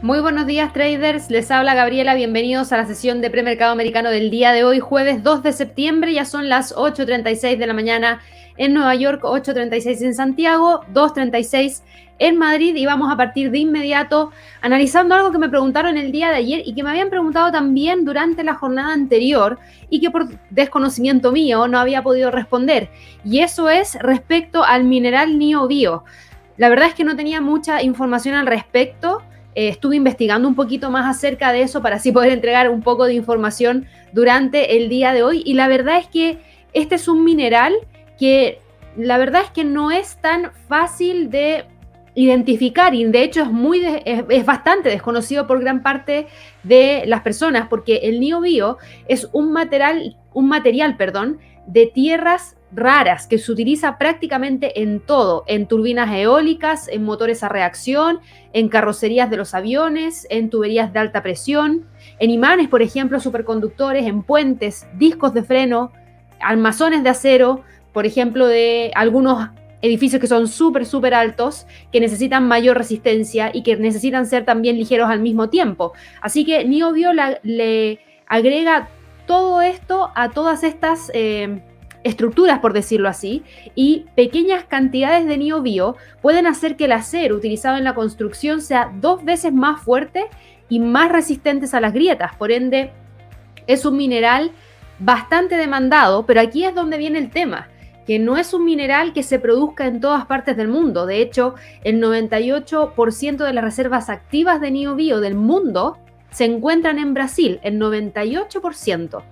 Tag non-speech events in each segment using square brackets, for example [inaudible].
Muy buenos días traders, les habla Gabriela, bienvenidos a la sesión de premercado americano del día de hoy, jueves 2 de septiembre, ya son las 8.36 de la mañana en Nueva York, 8.36 en Santiago, 2.36 en Madrid y vamos a partir de inmediato analizando algo que me preguntaron el día de ayer y que me habían preguntado también durante la jornada anterior y que por desconocimiento mío no había podido responder. Y eso es respecto al mineral niobio. La verdad es que no tenía mucha información al respecto. Eh, estuve investigando un poquito más acerca de eso para así poder entregar un poco de información durante el día de hoy. Y la verdad es que este es un mineral que la verdad es que no es tan fácil de identificar y de hecho es, muy es, bastante desconocido por gran parte de las personas porque el niobio es un material, un material perdón, de tierras raras que se utiliza prácticamente en todo, en turbinas eólicas, en motores a reacción, en carrocerías de los aviones, en tuberías de alta presión, en imanes, por ejemplo, superconductores, en puentes, discos de freno, armazones de acero, por ejemplo, de algunos edificios que son súper, súper altos, que necesitan mayor resistencia y que necesitan ser también ligeros al mismo tiempo. Así que Niobio le agrega todo esto a todas estas eh, estructuras, por decirlo así, y pequeñas cantidades de niobio pueden hacer que el acero utilizado en la construcción sea dos veces más fuerte y más resistentes a las grietas. Por ende, es un mineral bastante demandado, pero aquí es donde viene el tema que no es un mineral que se produzca en todas partes del mundo. De hecho, el 98% de las reservas activas de niobio del mundo se encuentran en Brasil, el 98%.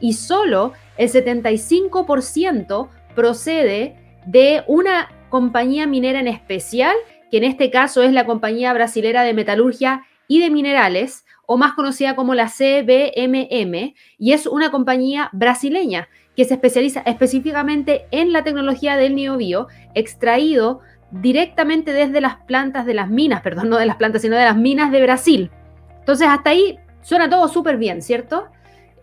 Y solo el 75% procede de una compañía minera en especial, que en este caso es la compañía brasilera de metalurgia y de minerales, o más conocida como la CBMM, y es una compañía brasileña que se especializa específicamente en la tecnología del niobio, extraído directamente desde las plantas de las minas, perdón, no de las plantas, sino de las minas de Brasil. Entonces, hasta ahí suena todo súper bien, ¿cierto?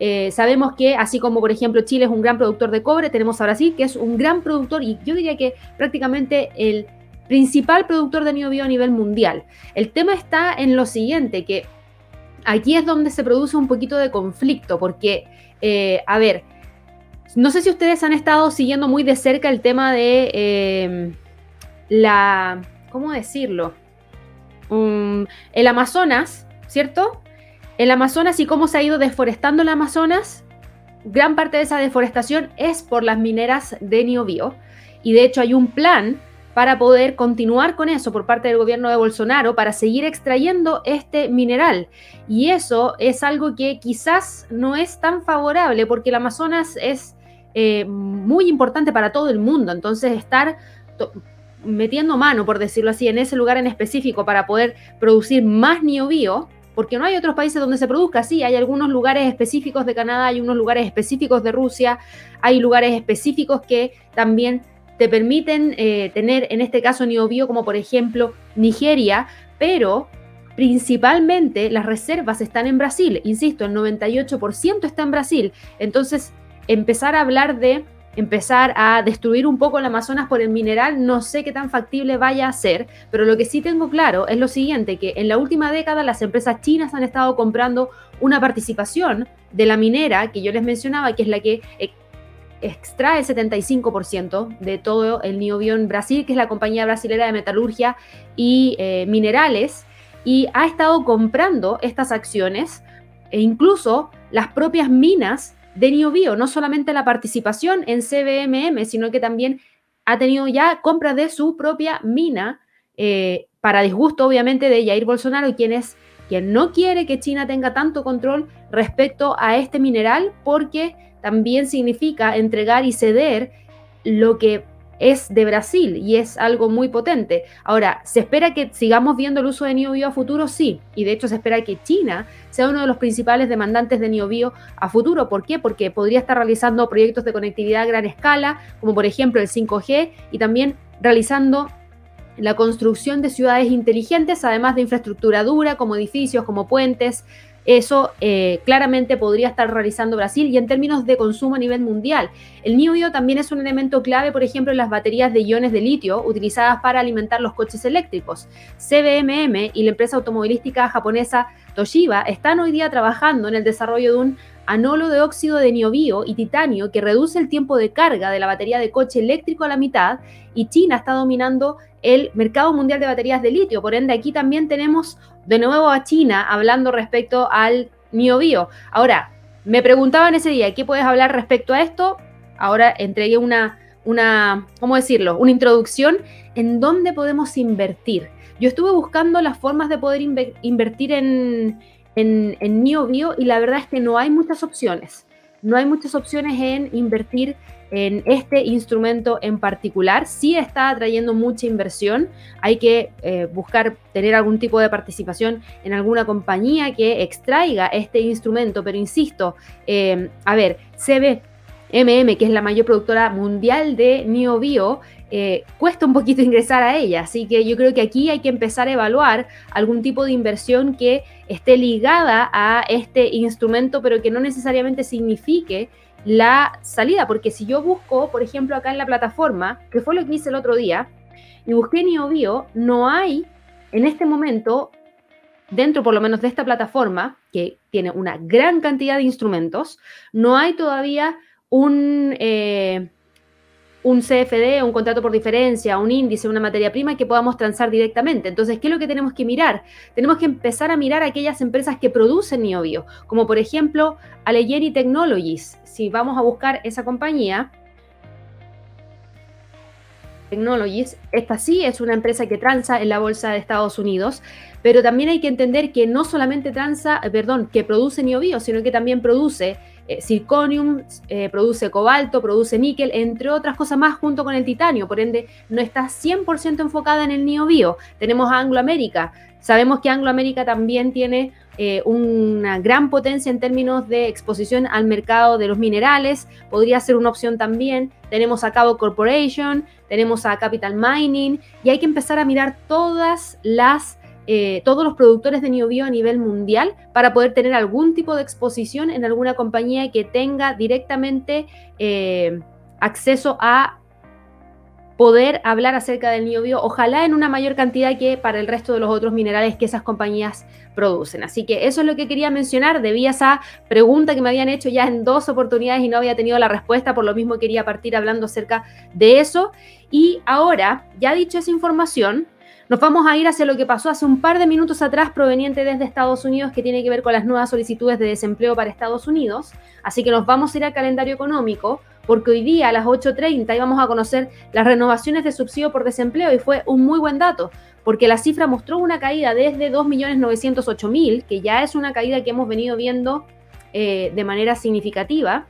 Eh, sabemos que, así como por ejemplo Chile es un gran productor de cobre, tenemos a Brasil que es un gran productor y yo diría que prácticamente el principal productor de niobio a nivel mundial. El tema está en lo siguiente, que aquí es donde se produce un poquito de conflicto, porque, eh, a ver, no sé si ustedes han estado siguiendo muy de cerca el tema de eh, la, ¿cómo decirlo? Um, el Amazonas, ¿cierto? El Amazonas y cómo se ha ido deforestando el Amazonas. Gran parte de esa deforestación es por las mineras de niobio. Y de hecho hay un plan para poder continuar con eso por parte del gobierno de Bolsonaro para seguir extrayendo este mineral. Y eso es algo que quizás no es tan favorable porque el Amazonas es eh, muy importante para todo el mundo. Entonces, estar metiendo mano, por decirlo así, en ese lugar en específico para poder producir más niobio, porque no hay otros países donde se produzca, sí, hay algunos lugares específicos de Canadá, hay unos lugares específicos de Rusia, hay lugares específicos que también te permiten eh, tener, en este caso, niobio, como por ejemplo Nigeria, pero principalmente las reservas están en Brasil, insisto, el 98% está en Brasil, entonces empezar a hablar de empezar a destruir un poco el Amazonas por el mineral, no sé qué tan factible vaya a ser, pero lo que sí tengo claro es lo siguiente, que en la última década las empresas chinas han estado comprando una participación de la minera que yo les mencionaba, que es la que eh, extrae el 75% de todo el niobio en Brasil, que es la compañía brasilera de metalurgia y eh, minerales, y ha estado comprando estas acciones e incluso las propias minas de Niobio, no solamente la participación en CBMM, sino que también ha tenido ya compras de su propia mina, eh, para disgusto obviamente de Jair Bolsonaro, quien es quien no quiere que China tenga tanto control respecto a este mineral, porque también significa entregar y ceder lo que es de Brasil y es algo muy potente. Ahora, ¿se espera que sigamos viendo el uso de niobio a futuro? Sí, y de hecho se espera que China sea uno de los principales demandantes de niobio a futuro. ¿Por qué? Porque podría estar realizando proyectos de conectividad a gran escala, como por ejemplo el 5G, y también realizando la construcción de ciudades inteligentes, además de infraestructura dura, como edificios, como puentes, eso eh, claramente podría estar realizando Brasil y en términos de consumo a nivel mundial. El niobio también es un elemento clave, por ejemplo, en las baterías de iones de litio utilizadas para alimentar los coches eléctricos. CBMM y la empresa automovilística japonesa Toshiba están hoy día trabajando en el desarrollo de un anolo de óxido de niobio y titanio que reduce el tiempo de carga de la batería de coche eléctrico a la mitad y China está dominando el mercado mundial de baterías de litio. Por ende, aquí también tenemos de nuevo a China hablando respecto al niobio. Ahora, me preguntaban ese día, ¿qué puedes hablar respecto a esto? Ahora entregué una, una, ¿cómo decirlo? Una introducción en dónde podemos invertir. Yo estuve buscando las formas de poder invertir en, en, en NeoBio y la verdad es que no hay muchas opciones. No hay muchas opciones en invertir en este instrumento en particular. Sí está atrayendo mucha inversión. Hay que eh, buscar tener algún tipo de participación en alguna compañía que extraiga este instrumento. Pero insisto, eh, a ver, CBMM, que es la mayor productora mundial de NeoBio, eh, cuesta un poquito [laughs] ingresar a ella. Así que yo creo que aquí hay que empezar a evaluar algún tipo de inversión que esté ligada a este instrumento, pero que no necesariamente signifique la salida, porque si yo busco, por ejemplo, acá en la plataforma, que fue lo que hice el otro día, y busqué NeoBio, no hay en este momento, dentro por lo menos de esta plataforma, que tiene una gran cantidad de instrumentos, no hay todavía un, eh, un CFD, un contrato por diferencia, un índice, una materia prima que podamos transar directamente. Entonces, ¿qué es lo que tenemos que mirar? Tenemos que empezar a mirar aquellas empresas que producen niobio, como por ejemplo Allegheny Technologies. Si vamos a buscar esa compañía, Technologies, esta sí es una empresa que transa en la bolsa de Estados Unidos, pero también hay que entender que no solamente transa, eh, perdón, que produce niobio, sino que también produce eh, zirconium, eh, produce cobalto, produce níquel, entre otras cosas más, junto con el titanio. Por ende, no está 100% enfocada en el niobio. Tenemos a Anglo America. Sabemos que Anglo America también tiene eh, una gran potencia en términos de exposición al mercado de los minerales. Podría ser una opción también. Tenemos a Cabo Corporation, tenemos a Capital Mining y hay que empezar a mirar todas las eh, todos los productores de niobio a nivel mundial para poder tener algún tipo de exposición en alguna compañía que tenga directamente eh, acceso a poder hablar acerca del niobio, ojalá en una mayor cantidad que para el resto de los otros minerales que esas compañías producen. Así que eso es lo que quería mencionar, debía esa pregunta que me habían hecho ya en dos oportunidades y no había tenido la respuesta, por lo mismo quería partir hablando acerca de eso. Y ahora, ya dicho esa información, nos vamos a ir hacia lo que pasó hace un par de minutos atrás proveniente desde Estados Unidos que tiene que ver con las nuevas solicitudes de desempleo para Estados Unidos. Así que nos vamos a ir al calendario económico porque hoy día a las 8.30 íbamos a conocer las renovaciones de subsidio por desempleo y fue un muy buen dato porque la cifra mostró una caída desde 2.908.000, que ya es una caída que hemos venido viendo eh, de manera significativa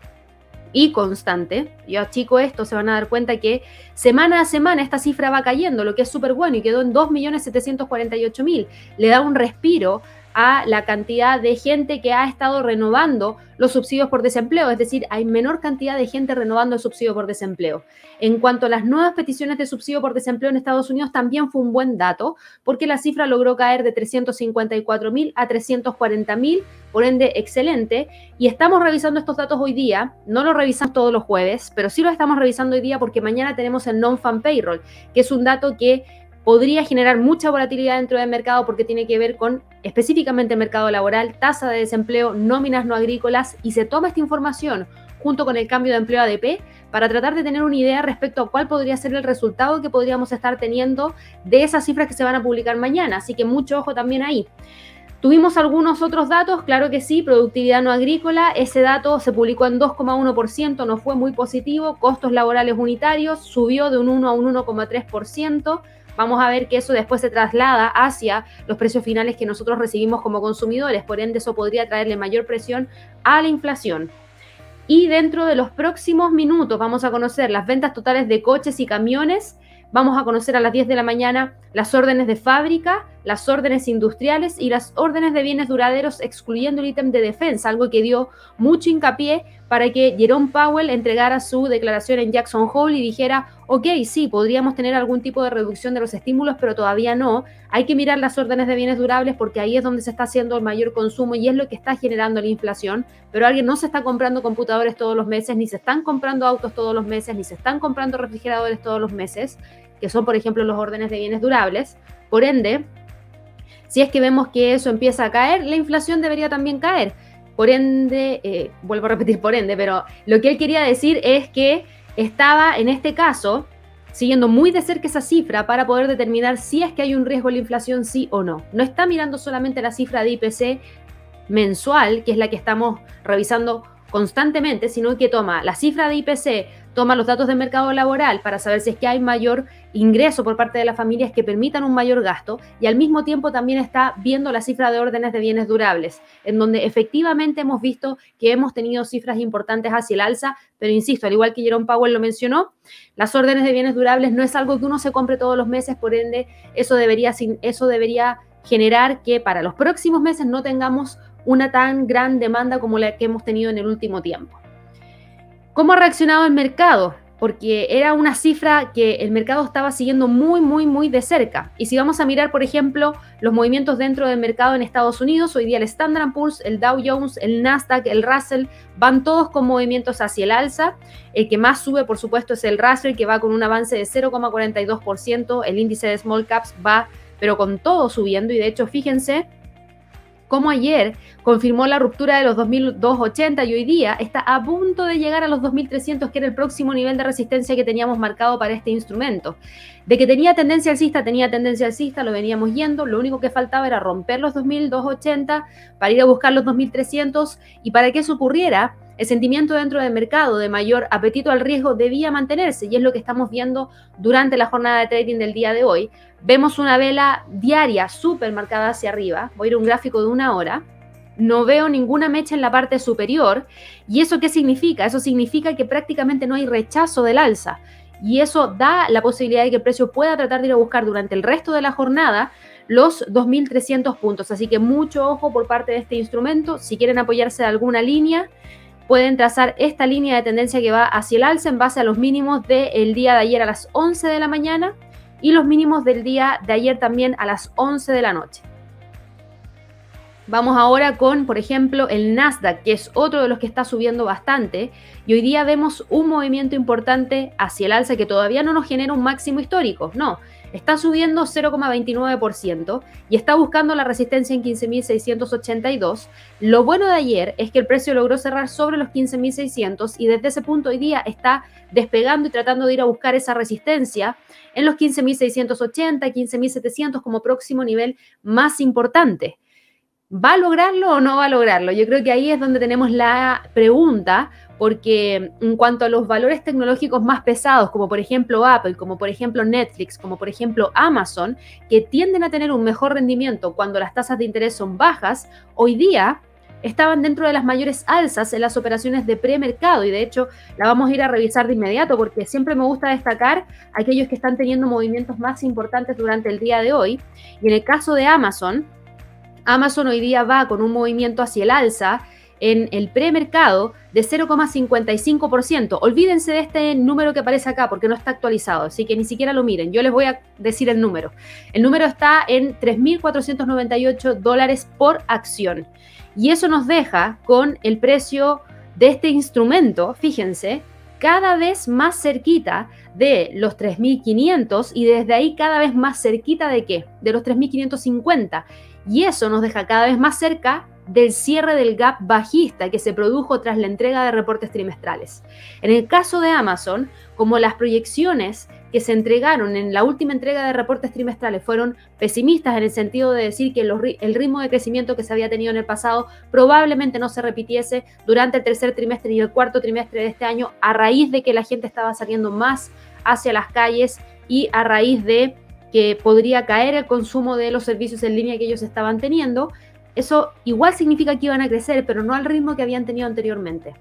y constante. Yo chico esto, se van a dar cuenta que semana a semana esta cifra va cayendo, lo que es súper bueno y quedó en 2.748.000. Le da un respiro a la cantidad de gente que ha estado renovando los subsidios por desempleo, es decir, hay menor cantidad de gente renovando el subsidio por desempleo. En cuanto a las nuevas peticiones de subsidio por desempleo en Estados Unidos, también fue un buen dato, porque la cifra logró caer de 354 mil a 340 mil, por ende, excelente. Y estamos revisando estos datos hoy día, no los revisamos todos los jueves, pero sí los estamos revisando hoy día porque mañana tenemos el non-fan payroll, que es un dato que podría generar mucha volatilidad dentro del mercado porque tiene que ver con específicamente el mercado laboral, tasa de desempleo, nóminas no agrícolas y se toma esta información junto con el cambio de empleo ADP para tratar de tener una idea respecto a cuál podría ser el resultado que podríamos estar teniendo de esas cifras que se van a publicar mañana. Así que mucho ojo también ahí. Tuvimos algunos otros datos, claro que sí, productividad no agrícola, ese dato se publicó en 2,1%, no fue muy positivo, costos laborales unitarios subió de un 1 a un 1,3%, vamos a ver que eso después se traslada hacia los precios finales que nosotros recibimos como consumidores, por ende eso podría traerle mayor presión a la inflación. Y dentro de los próximos minutos vamos a conocer las ventas totales de coches y camiones, vamos a conocer a las 10 de la mañana las órdenes de fábrica, las órdenes industriales y las órdenes de bienes duraderos, excluyendo el ítem de defensa, algo que dio mucho hincapié para que Jerome Powell entregara su declaración en Jackson Hole y dijera, ok, sí, podríamos tener algún tipo de reducción de los estímulos, pero todavía no. Hay que mirar las órdenes de bienes durables porque ahí es donde se está haciendo el mayor consumo y es lo que está generando la inflación, pero alguien no se está comprando computadores todos los meses, ni se están comprando autos todos los meses, ni se están comprando refrigeradores todos los meses, que son, por ejemplo, los órdenes de bienes durables. Por ende, si es que vemos que eso empieza a caer, la inflación debería también caer. Por ende, eh, vuelvo a repetir por ende, pero lo que él quería decir es que estaba en este caso siguiendo muy de cerca esa cifra para poder determinar si es que hay un riesgo de la inflación, sí o no. No está mirando solamente la cifra de IPC mensual, que es la que estamos revisando constantemente, sino que toma la cifra de IPC, toma los datos del mercado laboral para saber si es que hay mayor ingreso por parte de las familias que permitan un mayor gasto y al mismo tiempo también está viendo la cifra de órdenes de bienes durables, en donde efectivamente hemos visto que hemos tenido cifras importantes hacia el alza, pero insisto, al igual que Jerome Powell lo mencionó, las órdenes de bienes durables no es algo que uno se compre todos los meses, por ende eso debería, eso debería generar que para los próximos meses no tengamos una tan gran demanda como la que hemos tenido en el último tiempo. ¿Cómo ha reaccionado el mercado? Porque era una cifra que el mercado estaba siguiendo muy, muy, muy de cerca. Y si vamos a mirar, por ejemplo, los movimientos dentro del mercado en Estados Unidos, hoy día el Standard Poor's, el Dow Jones, el Nasdaq, el Russell, van todos con movimientos hacia el alza. El que más sube, por supuesto, es el Russell, que va con un avance de 0,42%. El índice de Small Caps va, pero con todo subiendo. Y de hecho, fíjense, como ayer confirmó la ruptura de los 2280 y hoy día está a punto de llegar a los 2300, que era el próximo nivel de resistencia que teníamos marcado para este instrumento. De que tenía tendencia alcista, tenía tendencia alcista, lo veníamos yendo, lo único que faltaba era romper los 2280 para ir a buscar los 2300 y para que eso ocurriera, el sentimiento dentro del mercado de mayor apetito al riesgo debía mantenerse y es lo que estamos viendo durante la jornada de trading del día de hoy. Vemos una vela diaria súper marcada hacia arriba. Voy a ir a un gráfico de una hora. No veo ninguna mecha en la parte superior. ¿Y eso qué significa? Eso significa que prácticamente no hay rechazo del alza. Y eso da la posibilidad de que el precio pueda tratar de ir a buscar durante el resto de la jornada los 2.300 puntos. Así que mucho ojo por parte de este instrumento. Si quieren apoyarse de alguna línea, pueden trazar esta línea de tendencia que va hacia el alza en base a los mínimos del día de ayer a las 11 de la mañana y los mínimos del día de ayer también a las 11 de la noche. Vamos ahora con, por ejemplo, el Nasdaq, que es otro de los que está subiendo bastante. Y hoy día vemos un movimiento importante hacia el alza que todavía no nos genera un máximo histórico. No, está subiendo 0,29% y está buscando la resistencia en 15.682. Lo bueno de ayer es que el precio logró cerrar sobre los 15.600 y desde ese punto hoy día está despegando y tratando de ir a buscar esa resistencia en los 15.680, 15.700 como próximo nivel más importante. ¿Va a lograrlo o no va a lograrlo? Yo creo que ahí es donde tenemos la pregunta, porque en cuanto a los valores tecnológicos más pesados, como por ejemplo Apple, como por ejemplo Netflix, como por ejemplo Amazon, que tienden a tener un mejor rendimiento cuando las tasas de interés son bajas, hoy día estaban dentro de las mayores alzas en las operaciones de premercado y de hecho la vamos a ir a revisar de inmediato porque siempre me gusta destacar aquellos que están teniendo movimientos más importantes durante el día de hoy. Y en el caso de Amazon, Amazon hoy día va con un movimiento hacia el alza en el premercado de 0,55%. Olvídense de este número que aparece acá porque no está actualizado, así que ni siquiera lo miren. Yo les voy a decir el número. El número está en 3.498 dólares por acción. Y eso nos deja con el precio de este instrumento, fíjense, cada vez más cerquita de los 3.500 y desde ahí cada vez más cerquita de qué? De los 3.550. Y eso nos deja cada vez más cerca del cierre del gap bajista que se produjo tras la entrega de reportes trimestrales. En el caso de Amazon, como las proyecciones que se entregaron en la última entrega de reportes trimestrales fueron pesimistas en el sentido de decir que el ritmo de crecimiento que se había tenido en el pasado probablemente no se repitiese durante el tercer trimestre y el cuarto trimestre de este año a raíz de que la gente estaba saliendo más hacia las calles y a raíz de que podría caer el consumo de los servicios en línea que ellos estaban teniendo, eso igual significa que iban a crecer, pero no al ritmo que habían tenido anteriormente.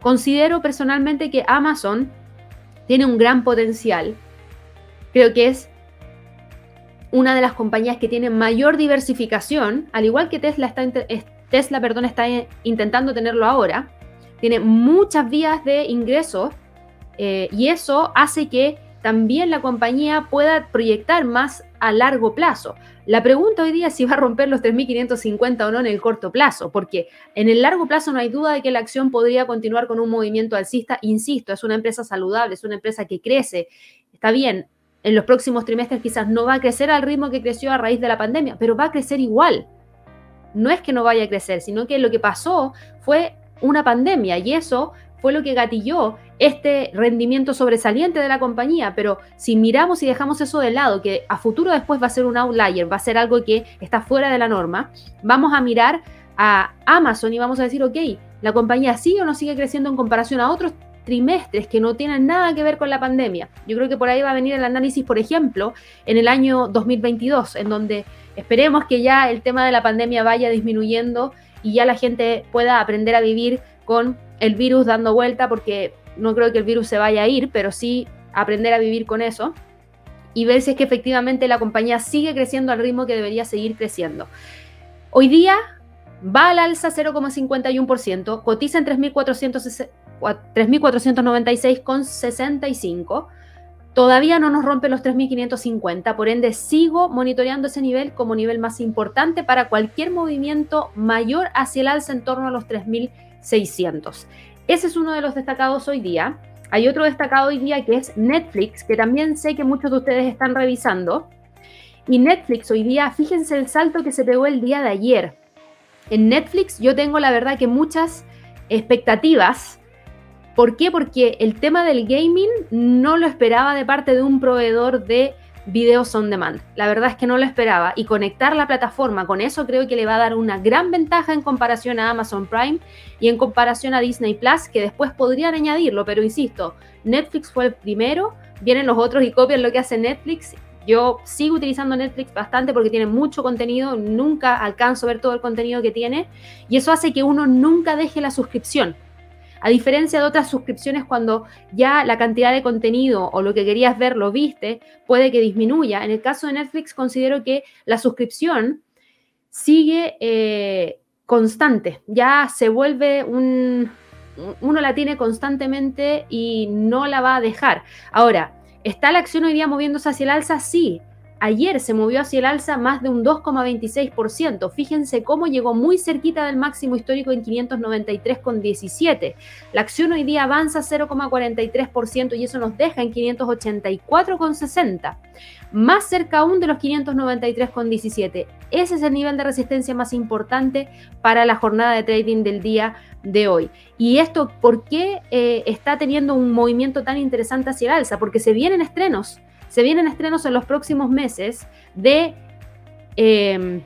Considero personalmente que Amazon tiene un gran potencial. Creo que es una de las compañías que tiene mayor diversificación, al igual que Tesla está, Tesla, perdón, está intentando tenerlo ahora, tiene muchas vías de ingresos eh, y eso hace que también la compañía pueda proyectar más a largo plazo. La pregunta hoy día es si va a romper los 3.550 o no en el corto plazo, porque en el largo plazo no hay duda de que la acción podría continuar con un movimiento alcista. Insisto, es una empresa saludable, es una empresa que crece. Está bien, en los próximos trimestres quizás no va a crecer al ritmo que creció a raíz de la pandemia, pero va a crecer igual. No es que no vaya a crecer, sino que lo que pasó fue una pandemia y eso fue lo que gatilló este rendimiento sobresaliente de la compañía, pero si miramos y dejamos eso de lado, que a futuro después va a ser un outlier, va a ser algo que está fuera de la norma, vamos a mirar a Amazon y vamos a decir, ok, la compañía sigue o no sigue creciendo en comparación a otros trimestres que no tienen nada que ver con la pandemia. Yo creo que por ahí va a venir el análisis, por ejemplo, en el año 2022, en donde esperemos que ya el tema de la pandemia vaya disminuyendo y ya la gente pueda aprender a vivir con el virus dando vuelta, porque no creo que el virus se vaya a ir, pero sí aprender a vivir con eso y ver si es que efectivamente la compañía sigue creciendo al ritmo que debería seguir creciendo. Hoy día va al alza 0,51%, cotiza en 3.496,65. Todavía no nos rompe los 3.550, por ende sigo monitoreando ese nivel como nivel más importante para cualquier movimiento mayor hacia el alza en torno a los 3.600. Ese es uno de los destacados hoy día. Hay otro destacado hoy día que es Netflix, que también sé que muchos de ustedes están revisando. Y Netflix hoy día, fíjense el salto que se pegó el día de ayer. En Netflix yo tengo la verdad que muchas expectativas. ¿Por qué? Porque el tema del gaming no lo esperaba de parte de un proveedor de videos on demand. La verdad es que no lo esperaba y conectar la plataforma con eso creo que le va a dar una gran ventaja en comparación a Amazon Prime y en comparación a Disney Plus, que después podrían añadirlo, pero insisto, Netflix fue el primero, vienen los otros y copian lo que hace Netflix. Yo sigo utilizando Netflix bastante porque tiene mucho contenido, nunca alcanzo a ver todo el contenido que tiene y eso hace que uno nunca deje la suscripción a diferencia de otras suscripciones, cuando ya la cantidad de contenido o lo que querías ver lo viste, puede que disminuya. En el caso de Netflix, considero que la suscripción sigue eh, constante, ya se vuelve un... Uno la tiene constantemente y no la va a dejar. Ahora, ¿está la acción hoy día moviéndose hacia el alza? Sí, Ayer se movió hacia el alza más de un 2,26%. Fíjense cómo llegó muy cerquita del máximo histórico en 593,17. La acción hoy día avanza 0,43% y eso nos deja en 584,60. Más cerca aún de los 593,17. Ese es el nivel de resistencia más importante para la jornada de trading del día de hoy. ¿Y esto por qué eh, está teniendo un movimiento tan interesante hacia el alza? Porque se vienen estrenos se vienen estrenos en los próximos meses de em,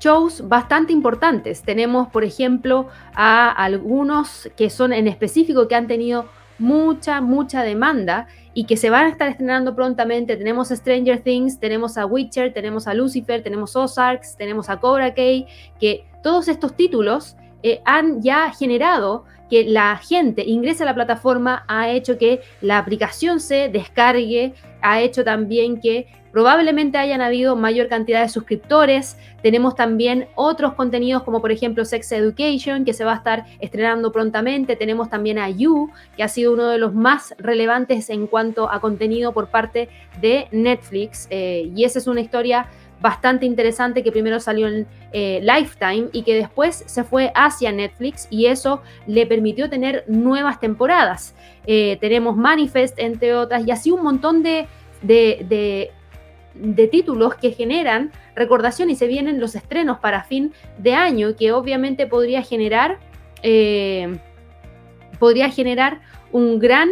shows bastante importantes. Tenemos, por ejemplo, a algunos que son en específico que han tenido mucha, mucha demanda y que se van a estar estrenando prontamente. Tenemos Stranger Things, tenemos a Witcher, tenemos a Lucifer, tenemos Ozarks, tenemos a Cobra Kai, que todos estos títulos eh, han ya generado que la gente ingrese a la plataforma, ha hecho que la aplicación se descargue, ha hecho también que probablemente hayan habido mayor cantidad de suscriptores. Tenemos también otros contenidos como por ejemplo Sex Education que se va a estar estrenando prontamente. Tenemos también a You que ha sido uno de los más relevantes en cuanto a contenido por parte de Netflix. Eh, y esa es una historia bastante interesante que primero salió en eh, Lifetime y que después se fue hacia Netflix y eso le permitió tener nuevas temporadas. Eh, tenemos Manifest, entre otras, y así un montón de, de, títulos que generan recordación y se vienen los estrenos para fin de año que obviamente podría generar, eh, podría generar un gran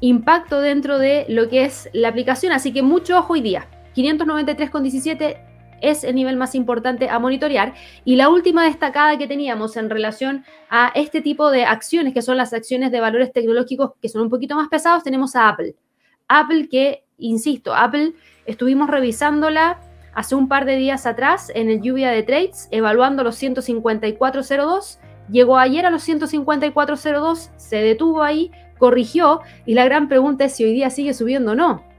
impacto dentro de lo que es la aplicación. Así que mucho ojo hoy día. 593,17 es el nivel más importante a monitorear. Y la última destacada que teníamos en relación a este tipo de acciones, que son las acciones de valores tecnológicos que son un poquito más pesados, tenemos a Apple. Apple que, insisto, Apple estuvimos revisándola hace un par de días atrás en el lluvia de trades, evaluando los 154.02. Llegó ayer a los 154.02, se detuvo ahí, corrigió y la gran pregunta es si hoy día sigue subiendo o no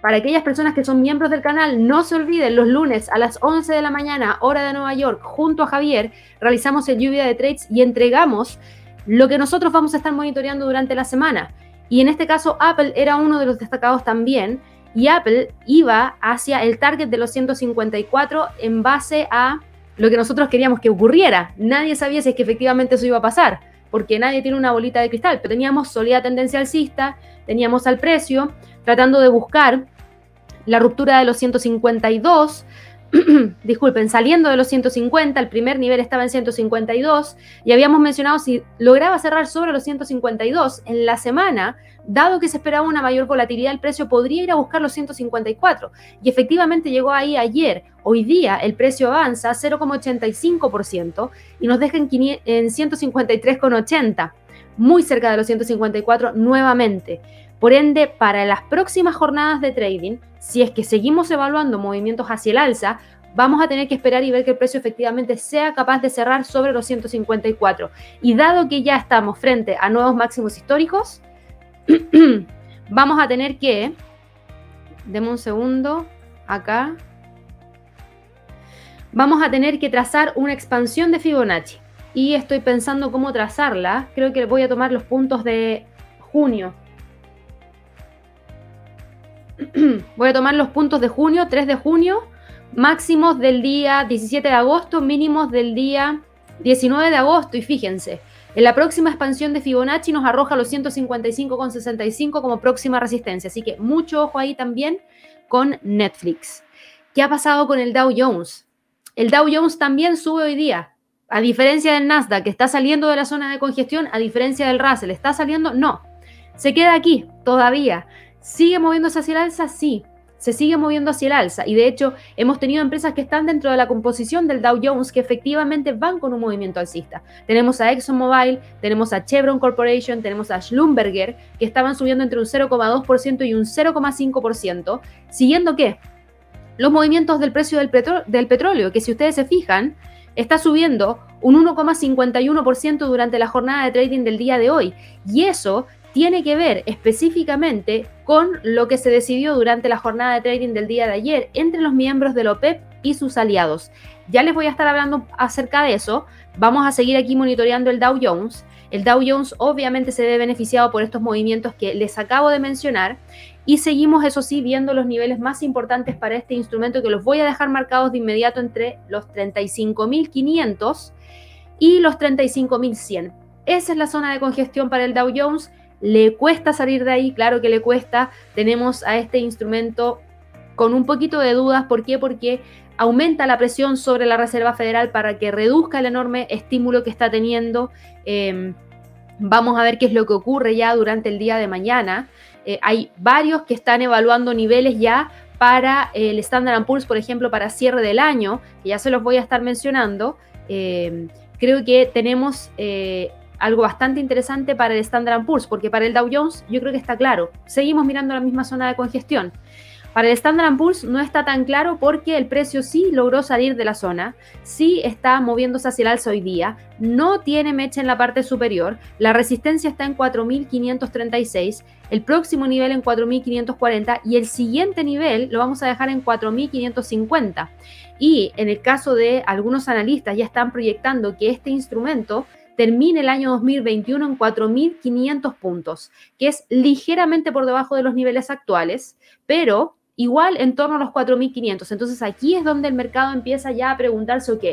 para aquellas personas que son miembros del canal, no se olviden, los lunes a las 11 de la mañana, hora de Nueva York, junto a Javier, realizamos el lluvia de trades y entregamos lo que nosotros vamos a estar monitoreando durante la semana. Y en este caso, Apple era uno de los destacados también. Y Apple iba hacia el target de los 154 en base a lo que nosotros queríamos que ocurriera. Nadie sabía si es que efectivamente eso iba a pasar, porque nadie tiene una bolita de cristal, pero teníamos sólida tendencia alcista, teníamos al precio tratando de buscar la ruptura de los 152, [clears throat] disculpen, saliendo de los 150, el primer nivel estaba en 152 y habíamos mencionado si lograba cerrar sobre los 152 en la semana, dado que se esperaba una mayor volatilidad, el precio podría ir a buscar los 154 y efectivamente llegó ahí ayer. Hoy día el precio avanza 0,85% y nos deja en, en 153,80, muy cerca de los 154 nuevamente. Por ende, para las próximas jornadas de trading, si es que seguimos evaluando movimientos hacia el alza, vamos a tener que esperar y ver que el precio efectivamente sea capaz de cerrar sobre los 154. Y dado que ya estamos frente a nuevos máximos históricos, [clears throat] vamos a tener que, deme un segundo, acá, vamos a tener que trazar una expansión de Fibonacci. Y estoy pensando cómo trazarla. Creo que voy a tomar los puntos de junio [clears throat] voy a tomar los puntos de junio, 3 de junio, máximos del día 17 de agosto, mínimos del día 19 de agosto. Y fíjense, en la próxima expansión de Fibonacci nos arroja los 155,65 como próxima resistencia. Así que mucho ojo ahí también con Netflix. ¿Qué ha pasado con el Dow Jones? El Dow Jones también sube hoy día. A diferencia del Nasdaq, que está saliendo de la zona de congestión, a diferencia del Russell, ¿está saliendo? No. Se queda aquí todavía. ¿Sigue moviéndose hacia el alza? Sí, se sigue moviendo hacia el alza. Y de hecho, hemos tenido empresas que están dentro de la composición del Dow Jones que efectivamente van con un movimiento alcista. Tenemos a ExxonMobil, tenemos a Chevron Corporation, tenemos a Schlumberger, que estaban subiendo entre un 0,2% y un 0,5%. ¿Siguiendo qué? Los movimientos del precio del, del petróleo, que si ustedes se fijan, está subiendo un 1,51% durante la jornada de trading del día de hoy. Y eso tiene que ver específicamente con lo que se decidió durante la jornada de trading del día de ayer entre los miembros del OPEP y sus aliados. Ya les voy a estar hablando acerca de eso. Vamos a seguir aquí monitoreando el Dow Jones. El Dow Jones obviamente se ve beneficiado por estos movimientos que les acabo de mencionar y seguimos, eso sí, viendo los niveles más importantes para este instrumento que los voy a dejar marcados de inmediato entre los 35.500 y los 35.100. Esa es la zona de congestión para el Dow Jones. Le cuesta salir de ahí, claro que le cuesta. Tenemos a este instrumento con un poquito de dudas. ¿Por qué? Porque aumenta la presión sobre la Reserva Federal para que reduzca el enorme estímulo que está teniendo. Em, vamos a ver qué es lo que ocurre ya durante el día de mañana. Eh, hay varios que están evaluando niveles ya para el Standard Poor's, por ejemplo, para cierre del año, que ya se los voy a estar mencionando. Em, creo que tenemos eh, algo bastante interesante para el Standard Poor's, porque para el Dow Jones yo creo que está claro. Seguimos mirando la misma zona de congestión. Para el Standard Poor's no está tan claro porque el precio sí logró salir de la zona, sí está moviéndose hacia el alza hoy día, no tiene mecha en la parte superior, la resistencia está en 4.536, el próximo nivel en 4.540 y el siguiente nivel lo vamos a dejar en 4.550. Y en el caso de algunos analistas ya están proyectando que este instrumento termine el año 2021 en 4.500 puntos, que es ligeramente por debajo de los niveles actuales, pero igual en torno a los 4.500. Entonces aquí es donde el mercado empieza ya a preguntarse, ok,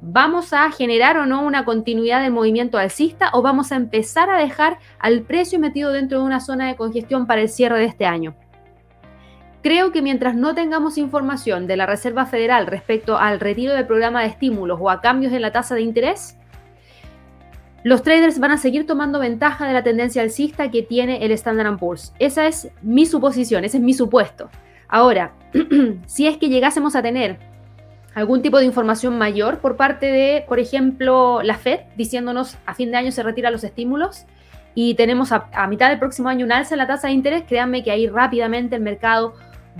¿vamos a generar o no una continuidad del movimiento alcista o vamos a empezar a dejar al precio metido dentro de una zona de congestión para el cierre de este año? Creo que mientras no tengamos información de la Reserva Federal respecto al retiro del programa de estímulos o a cambios en la tasa de interés, los traders van a seguir tomando ventaja de la tendencia alcista que tiene el Standard Poor's. Esa es mi suposición, ese es mi supuesto. Ahora, [clears throat] si es que llegásemos a tener algún tipo de información mayor por parte de, por ejemplo, la Fed, diciéndonos a fin de año se retiran los estímulos y tenemos a, a mitad del próximo año un alza en la tasa de interés, créanme que ahí rápidamente el mercado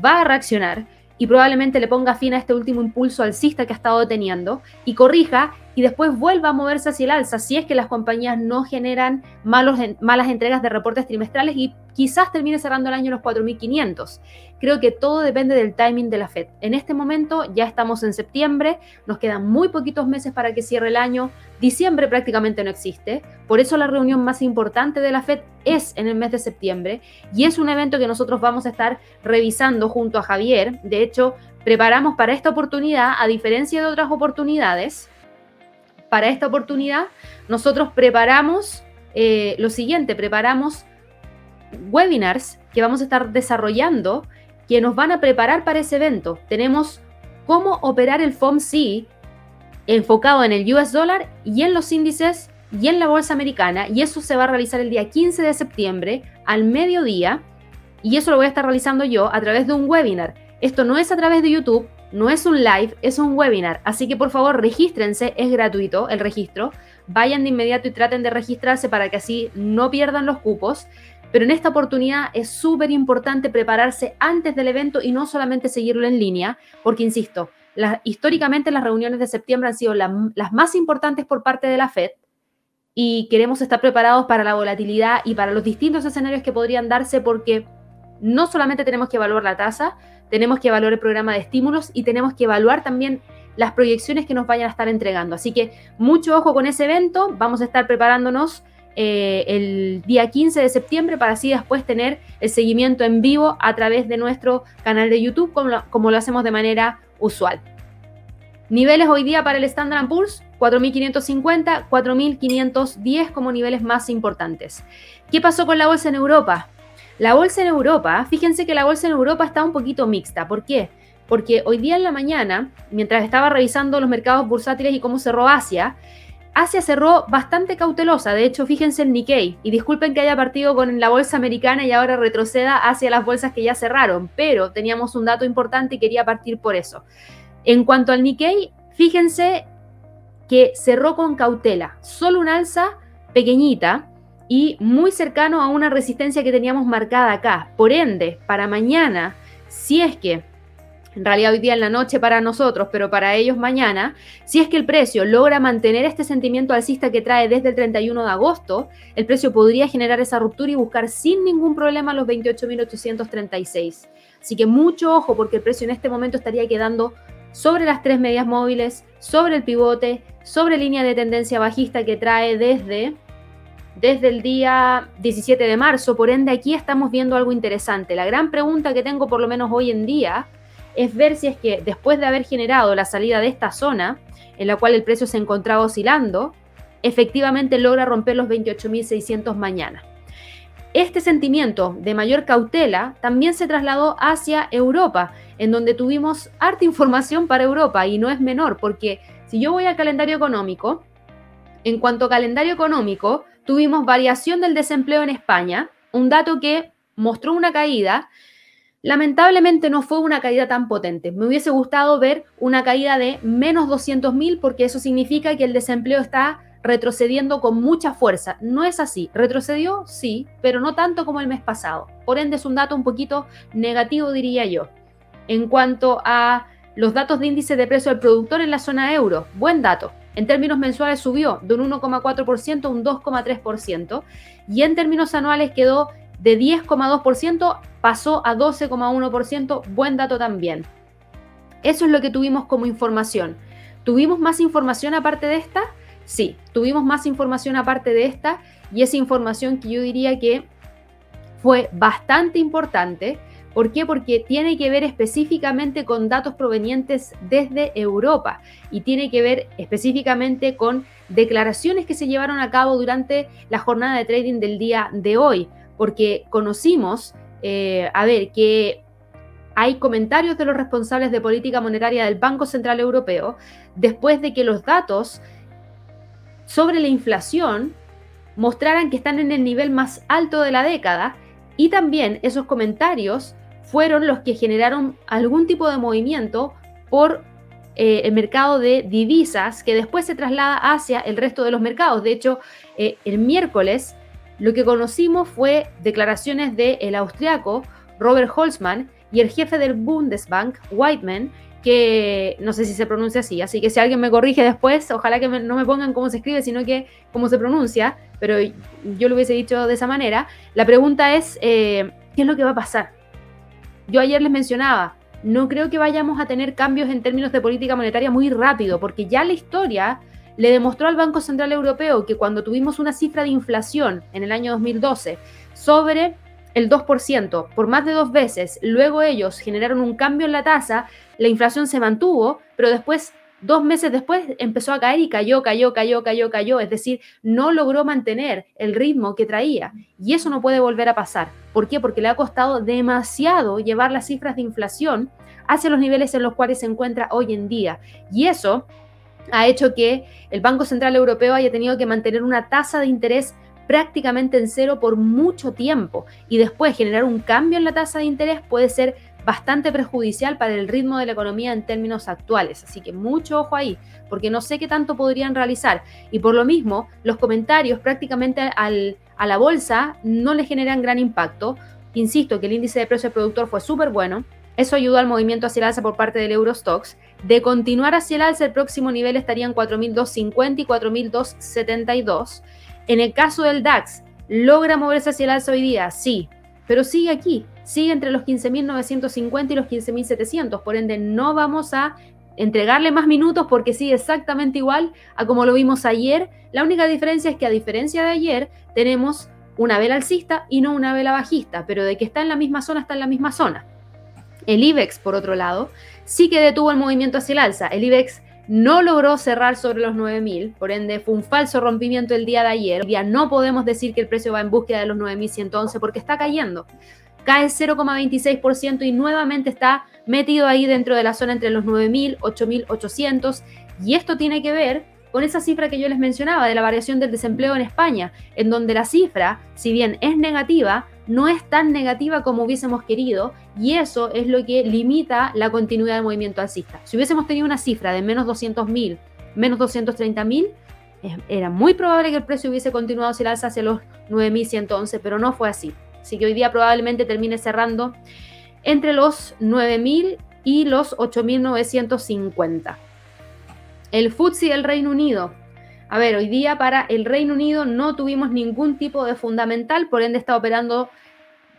va a reaccionar y probablemente le ponga fin a este último impulso alcista que ha estado teniendo y corrija y después vuelva a moverse hacia el alza si es que las compañías no generan malos, malas entregas de reportes trimestrales y quizás termine cerrando el año los 4.500. Creo que todo depende del timing de la Fed. En este momento ya estamos en septiembre, nos quedan muy poquitos meses para que cierre el año, diciembre prácticamente no existe, por eso la reunión más importante de la Fed es en el mes de septiembre y es un evento que nosotros vamos a estar revisando junto a Javier. De hecho, preparamos para esta oportunidad, a diferencia de otras oportunidades, para esta oportunidad nosotros preparamos eh, lo siguiente, preparamos webinars que vamos a estar desarrollando que nos van a preparar para ese evento. Tenemos cómo operar el FOMC enfocado en el US dólar y en los índices y en la bolsa americana y eso se va a realizar el día 15 de septiembre al mediodía y eso lo voy a estar realizando yo a través de un webinar. Esto no es a través de YouTube, no es un live, es un webinar, así que por favor regístrense, es gratuito el registro. Vayan de inmediato y traten de registrarse para que así no pierdan los cupos. Pero en esta oportunidad es súper importante prepararse antes del evento y no solamente seguirlo en línea, porque insisto, históricamente las reuniones de septiembre han sido las más importantes por parte de la Fed y queremos estar preparados para la volatilidad y para los distintos escenarios que podrían darse porque no solamente tenemos que evaluar la tasa, tenemos que evaluar el programa de estímulos y tenemos que evaluar también las proyecciones que nos vayan a estar entregando. Así que mucho ojo con ese evento, vamos a estar preparándonos eh, el día 15 de septiembre para así después tener el seguimiento en vivo a través de nuestro canal de YouTube como lo, hacemos de manera usual. Niveles hoy día para el Standard Poor's 4.550, 4.510 como niveles más importantes. ¿Qué pasó con la bolsa en Europa? La bolsa en Europa, fíjense que la bolsa en Europa está un poquito mixta. ¿Por qué? Porque hoy día en la mañana, mientras estaba revisando los mercados bursátiles y cómo cerró Asia, Asia cerró bastante cautelosa, de hecho fíjense en Nikkei, y disculpen que haya partido con la bolsa americana y ahora retroceda hacia las bolsas que ya cerraron, pero teníamos un dato importante y quería partir por eso. En cuanto al Nikkei, fíjense que cerró con cautela, solo un alza pequeñita y muy cercano a una resistencia que teníamos marcada acá. Por ende, para mañana, si es que en realidad hoy día en la noche para nosotros, pero para ellos mañana, si es que el precio logra mantener este sentimiento alcista que trae desde el 31 de agosto, el precio podría generar esa ruptura y buscar sin ningún problema los 28.836. Así que mucho ojo porque el precio en este momento estaría quedando sobre las tres medias móviles, sobre el pivote, sobre línea de tendencia bajista que trae desde desde el día 17 de marzo. Por ende, aquí estamos viendo algo interesante. La gran pregunta que tengo por lo menos hoy en día es ver si es que después de haber generado la salida de esta zona, en la cual el precio se encontraba oscilando, efectivamente logra romper los 28.600 mañana. Este sentimiento de mayor cautela también se trasladó hacia Europa, en donde tuvimos harta información para Europa y no es menor, porque si yo voy al calendario económico, en cuanto a calendario económico, tuvimos variación del desempleo en España, un dato que mostró una caída, Lamentablemente no fue una caída tan potente. Me hubiese gustado ver una caída de menos 200.000 porque eso significa que el desempleo está retrocediendo con mucha fuerza. No es así. Retrocedió, sí, pero no tanto como el mes pasado. Por ende es un dato un poquito negativo, diría yo. En cuanto a los datos de índice de precio del productor en la zona euro, buen dato. En términos mensuales subió de un 1,4% a un 2,3% y en términos anuales quedó de 10,2% pasó a 12,1%, buen dato también. Eso es lo que tuvimos como información. ¿Tuvimos más información aparte de esta? Sí, tuvimos más información aparte de esta y esa información que yo diría que fue bastante importante. ¿Por qué? Porque tiene que ver específicamente con datos provenientes desde Europa y tiene que ver específicamente con declaraciones que se llevaron a cabo durante la jornada de trading del día de hoy porque conocimos, eh, a ver, que hay comentarios de los responsables de política monetaria del Banco Central Europeo después de que los datos sobre la inflación mostraran que están en el nivel más alto de la década y también esos comentarios fueron los que generaron algún tipo de movimiento por eh, el mercado de divisas que después se traslada hacia el resto de los mercados. De hecho, eh, el miércoles lo que conocimos fue declaraciones del el austriaco Robert Holzmann, y el jefe del Bundesbank, Whiteman, que no sé si se pronuncia así, así que si alguien me corrige después, ojalá que no me pongan cómo se escribe, sino que cómo se pronuncia, pero yo lo hubiese dicho de esa manera. La pregunta es, eh, ¿qué es lo que va a pasar? Yo ayer les mencionaba, no creo que vayamos a tener cambios en términos de política monetaria muy rápido, porque ya la historia le demostró al Banco Central Europeo que cuando tuvimos una cifra de inflación en el año 2012 sobre el 2% por más de dos veces, luego ellos generaron un cambio en la tasa, la inflación se mantuvo, pero después, dos meses después, empezó a caer y cayó, cayó, cayó, cayó, cayó, es decir, no logró mantener el ritmo que traía. Y eso no puede volver a pasar. ¿Por qué? Porque le ha costado demasiado llevar las cifras de inflación hacia los niveles en los cuales se encuentra hoy en día. Y eso ha hecho que el Banco Central Europeo haya tenido que mantener una tasa de interés prácticamente en cero por mucho tiempo y después generar un cambio en la tasa de interés puede ser bastante perjudicial para el ritmo de la economía en términos actuales. Así que mucho ojo ahí, porque no sé qué tanto podrían realizar. Y por lo mismo, los comentarios prácticamente a la bolsa no le generan gran impacto. Insisto que el índice de precio del productor fue súper bueno. Eso ayudó al movimiento hacia el alza por parte del Eurostox. De continuar hacia el alza, el próximo nivel estaría en 4.250 y 4.272. En el caso del DAX, ¿logra moverse hacia el alza hoy día? Sí, pero sigue aquí, sigue entre los 15.950 y los 15.700, por ende no vamos a entregarle más minutos porque sigue exactamente igual a como lo vimos ayer. La única diferencia es que a diferencia de ayer tenemos una vela alcista y no una vela bajista, pero de que está en la misma zona, está en la misma zona. El IBEX, por otro lado, sí que detuvo el movimiento hacia el alza. El IBEX no logró cerrar sobre los 9.000, por ende fue un falso rompimiento el día de ayer. Ya no podemos decir que el precio va en búsqueda de los 9.111 porque está cayendo. Cae 0,26% y nuevamente está metido ahí dentro de la zona entre los 9.000, 8.800. Y esto tiene que ver con esa cifra que yo les mencionaba de la variación del desempleo en España, en donde la cifra, si bien es negativa, no es tan negativa como hubiésemos querido y eso es lo que limita la continuidad del movimiento alcista. Si hubiésemos tenido una cifra de menos 200.000, menos 230.000, era muy probable que el precio hubiese continuado hacia el alza hacia los 9.111, pero no fue así. Así que hoy día probablemente termine cerrando entre los 9.000 y los 8.950. El FTSE del Reino Unido a ver, hoy día para el Reino Unido no tuvimos ningún tipo de fundamental, por ende está operando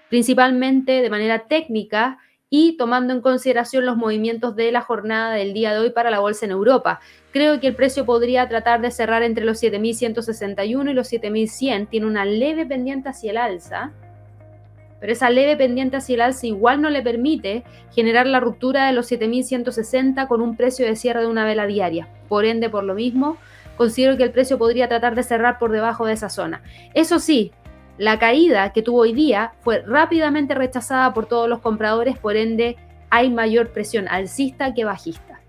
principalmente de manera técnica y tomando en consideración los movimientos de la jornada del día de hoy para la bolsa en Europa. Creo que el precio podría tratar de cerrar entre los 7.161 y los 7.100. Tiene una leve pendiente hacia el alza, pero esa leve pendiente hacia el alza igual no le permite generar la ruptura de los 7.160 con un precio de cierre de una vela diaria. Por ende, por lo mismo, considero que el precio podría tratar de cerrar por debajo de esa zona. Eso sí, la caída que tuvo hoy día fue rápidamente rechazada por todos los compradores, por ende hay mayor presión alcista que bajista.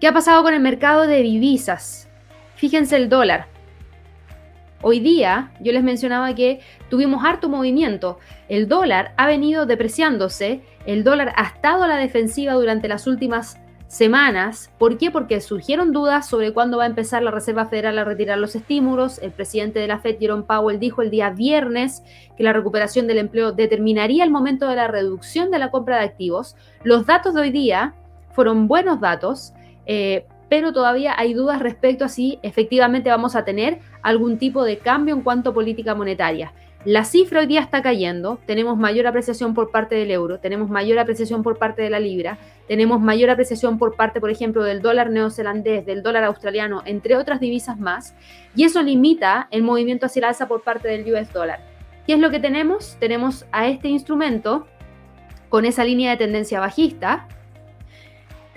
¿Qué ha pasado con el mercado de divisas? Fíjense el dólar. Hoy día yo les mencionaba que tuvimos harto movimiento. El dólar ha venido depreciándose, el dólar ha estado a la defensiva durante las últimas semanas. ¿Por qué? Porque surgieron dudas sobre cuándo va a empezar la Reserva Federal a retirar los estímulos. El presidente de la Fed, Jerome Powell, dijo el día viernes que la recuperación del empleo determinaría el momento de la reducción de la compra de activos. Los datos de hoy día fueron buenos datos, eh, pero todavía hay dudas respecto a si efectivamente vamos a tener algún tipo de cambio en cuanto a política monetaria. La cifra hoy día está cayendo, tenemos mayor apreciación por parte del euro, tenemos mayor apreciación por parte de la libra, tenemos mayor apreciación por parte, por ejemplo, del dólar neozelandés, del dólar australiano, entre otras divisas más, y eso limita el movimiento hacia el alza por parte del US dólar. ¿Qué es lo que tenemos? Tenemos a este instrumento con esa línea de tendencia bajista,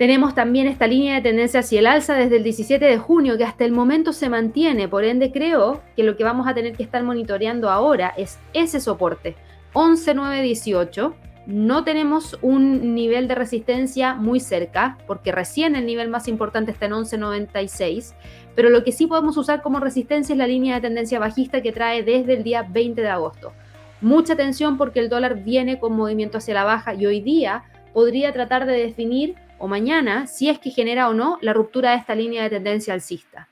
tenemos también esta línea de tendencia hacia el alza desde el 17 de junio, que hasta el momento se mantiene. Por ende, creo que lo que vamos a tener que estar monitoreando ahora es ese soporte. 11.918. No tenemos un nivel de resistencia muy cerca, porque recién el nivel más importante está en 11.96. Pero lo que sí podemos usar como resistencia es la línea de tendencia bajista que trae desde el día 20 de agosto. Mucha atención porque el dólar viene con movimiento hacia la baja y hoy día podría tratar de definir o mañana si es que genera o no la ruptura de esta línea de tendencia alcista.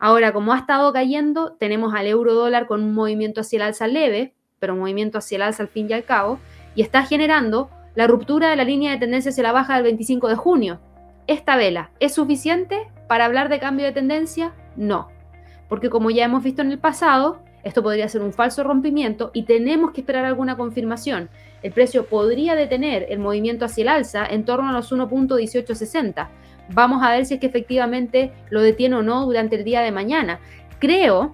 Ahora, como ha estado cayendo, tenemos al euro dólar con un movimiento hacia el alza leve, pero un movimiento hacia el alza al fin y al cabo, y está generando la ruptura de la línea de tendencia hacia la baja del 25 de junio. ¿Esta vela es suficiente para hablar de cambio de tendencia? No, porque como ya hemos visto en el pasado, esto podría ser un falso rompimiento y tenemos que esperar alguna confirmación. El precio podría detener el movimiento hacia el alza en torno a los 1.1860. Vamos a ver si es que efectivamente lo detiene o no durante el día de mañana. Creo,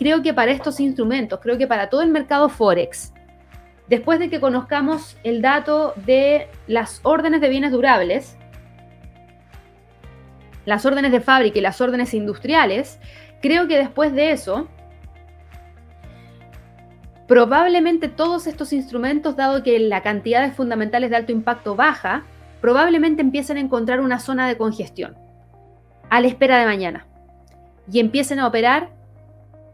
creo que para estos instrumentos, creo que para todo el mercado Forex, después de que conozcamos el dato de las órdenes de bienes durables, las órdenes de fábrica y las órdenes industriales, creo que después de eso, probablemente todos estos instrumentos, dado que la cantidad de fundamentales de alto impacto baja, probablemente empiecen a encontrar una zona de congestión a la espera de mañana y empiecen a operar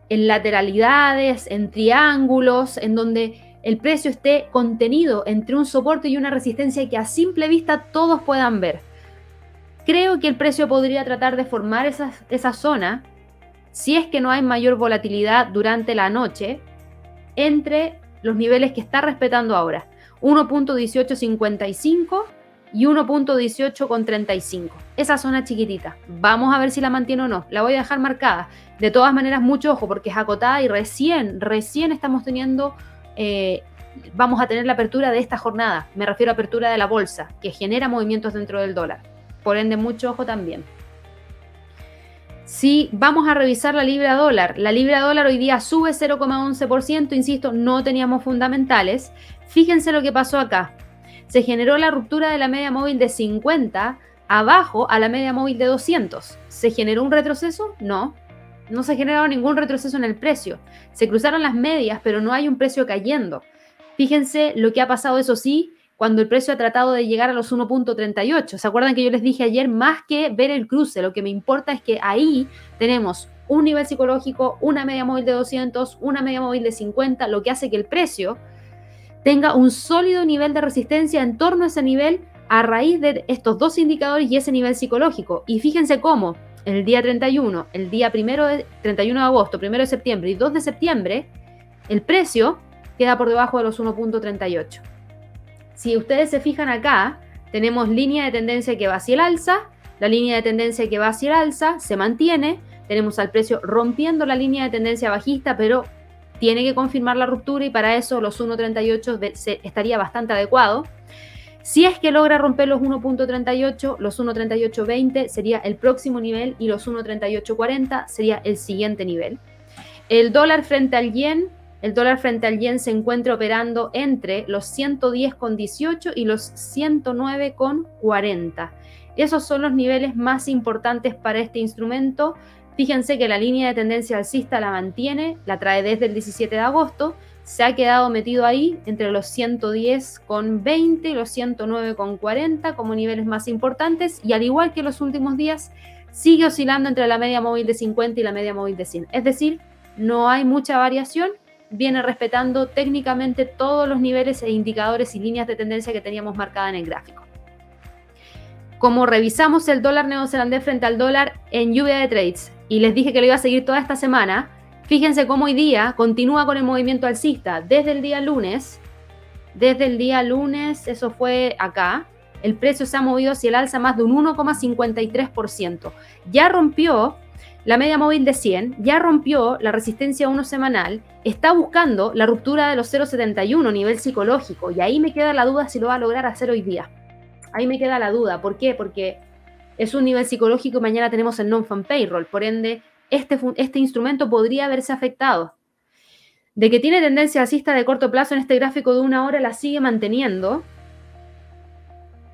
en lateralidades, en triángulos, en donde el precio esté contenido entre un soporte y una resistencia que a simple vista todos puedan ver. Creo que el precio podría tratar de formar esa, esa zona si es que no hay mayor volatilidad durante la noche entre los niveles que está respetando ahora. 1.1855 y 1.18 Esa zona chiquitita. Vamos a ver si la mantiene o no. La voy a dejar marcada. De todas maneras, mucho ojo porque es acotada y recién, recién estamos teniendo, eh, vamos a tener la apertura de esta jornada. Me refiero a apertura de la bolsa, que genera movimientos dentro del dólar. Por ende, mucho ojo también. Si vamos a revisar la libra dólar, la libra dólar hoy día sube 0,11%, insisto, no teníamos fundamentales. Fíjense lo que pasó acá se generó la ruptura de la media móvil de 50 abajo a la media móvil de 200. ¿Se generó un retroceso? No. No se generó ningún retroceso en el precio. Se cruzaron las medias, pero no hay un precio cayendo. Fíjense lo que ha pasado, eso sí, cuando el precio ha tratado de llegar a los 1.38. ¿Se acuerdan que yo les dije ayer, más que ver el cruce, lo que me importa es que ahí tenemos un nivel psicológico, una media móvil de 200, una media móvil de 50, lo que hace que el precio tenga un sólido nivel de resistencia en torno a ese nivel a raíz de estos dos indicadores y ese nivel psicológico. Y fíjense cómo el día 31, el día primero de, 31 de agosto, 1 de septiembre y 2 de septiembre, el precio queda por debajo de los 1.38. Si ustedes se fijan acá, tenemos línea de tendencia que va hacia el alza, la línea de tendencia que va hacia el alza se mantiene, tenemos al precio rompiendo la línea de tendencia bajista, pero tiene que confirmar la ruptura y para eso los 1.38 estaría bastante adecuado. Si es que logra romper los 1.38, los 1.3820 sería el próximo nivel y los 1.3840 sería el siguiente nivel. El dólar frente al yen, el dólar frente al yen se encuentra operando entre los 110,18 y los 109,40. Esos son los niveles más importantes para este instrumento. Fíjense que la línea de tendencia alcista la mantiene, la trae desde el 17 de agosto, se ha quedado metido ahí entre los 110,20 y los 109,40 como niveles más importantes y al igual que los últimos días sigue oscilando entre la media móvil de 50 y la media móvil de 100. Es decir, no hay mucha variación, viene respetando técnicamente todos los niveles e indicadores y líneas de tendencia que teníamos marcada en el gráfico como revisamos el dólar neozelandés frente al dólar en lluvia de trades y les dije que lo iba a seguir toda esta semana, fíjense cómo hoy día continúa con el movimiento alcista desde el día lunes. Desde el día lunes, eso fue acá, el precio se ha movido hacia el alza más de un 1,53%. Ya rompió la media móvil de 100, ya rompió la resistencia 1 semanal, está buscando la ruptura de los 0,71 nivel psicológico y ahí me queda la duda si lo va a lograr hacer hoy día. Ahí me queda la duda. ¿Por qué? Porque es un nivel psicológico y mañana tenemos el non-fan payroll. Por ende, este, este instrumento podría haberse afectado. De que tiene tendencia alcista de corto plazo en este gráfico de una hora, la sigue manteniendo.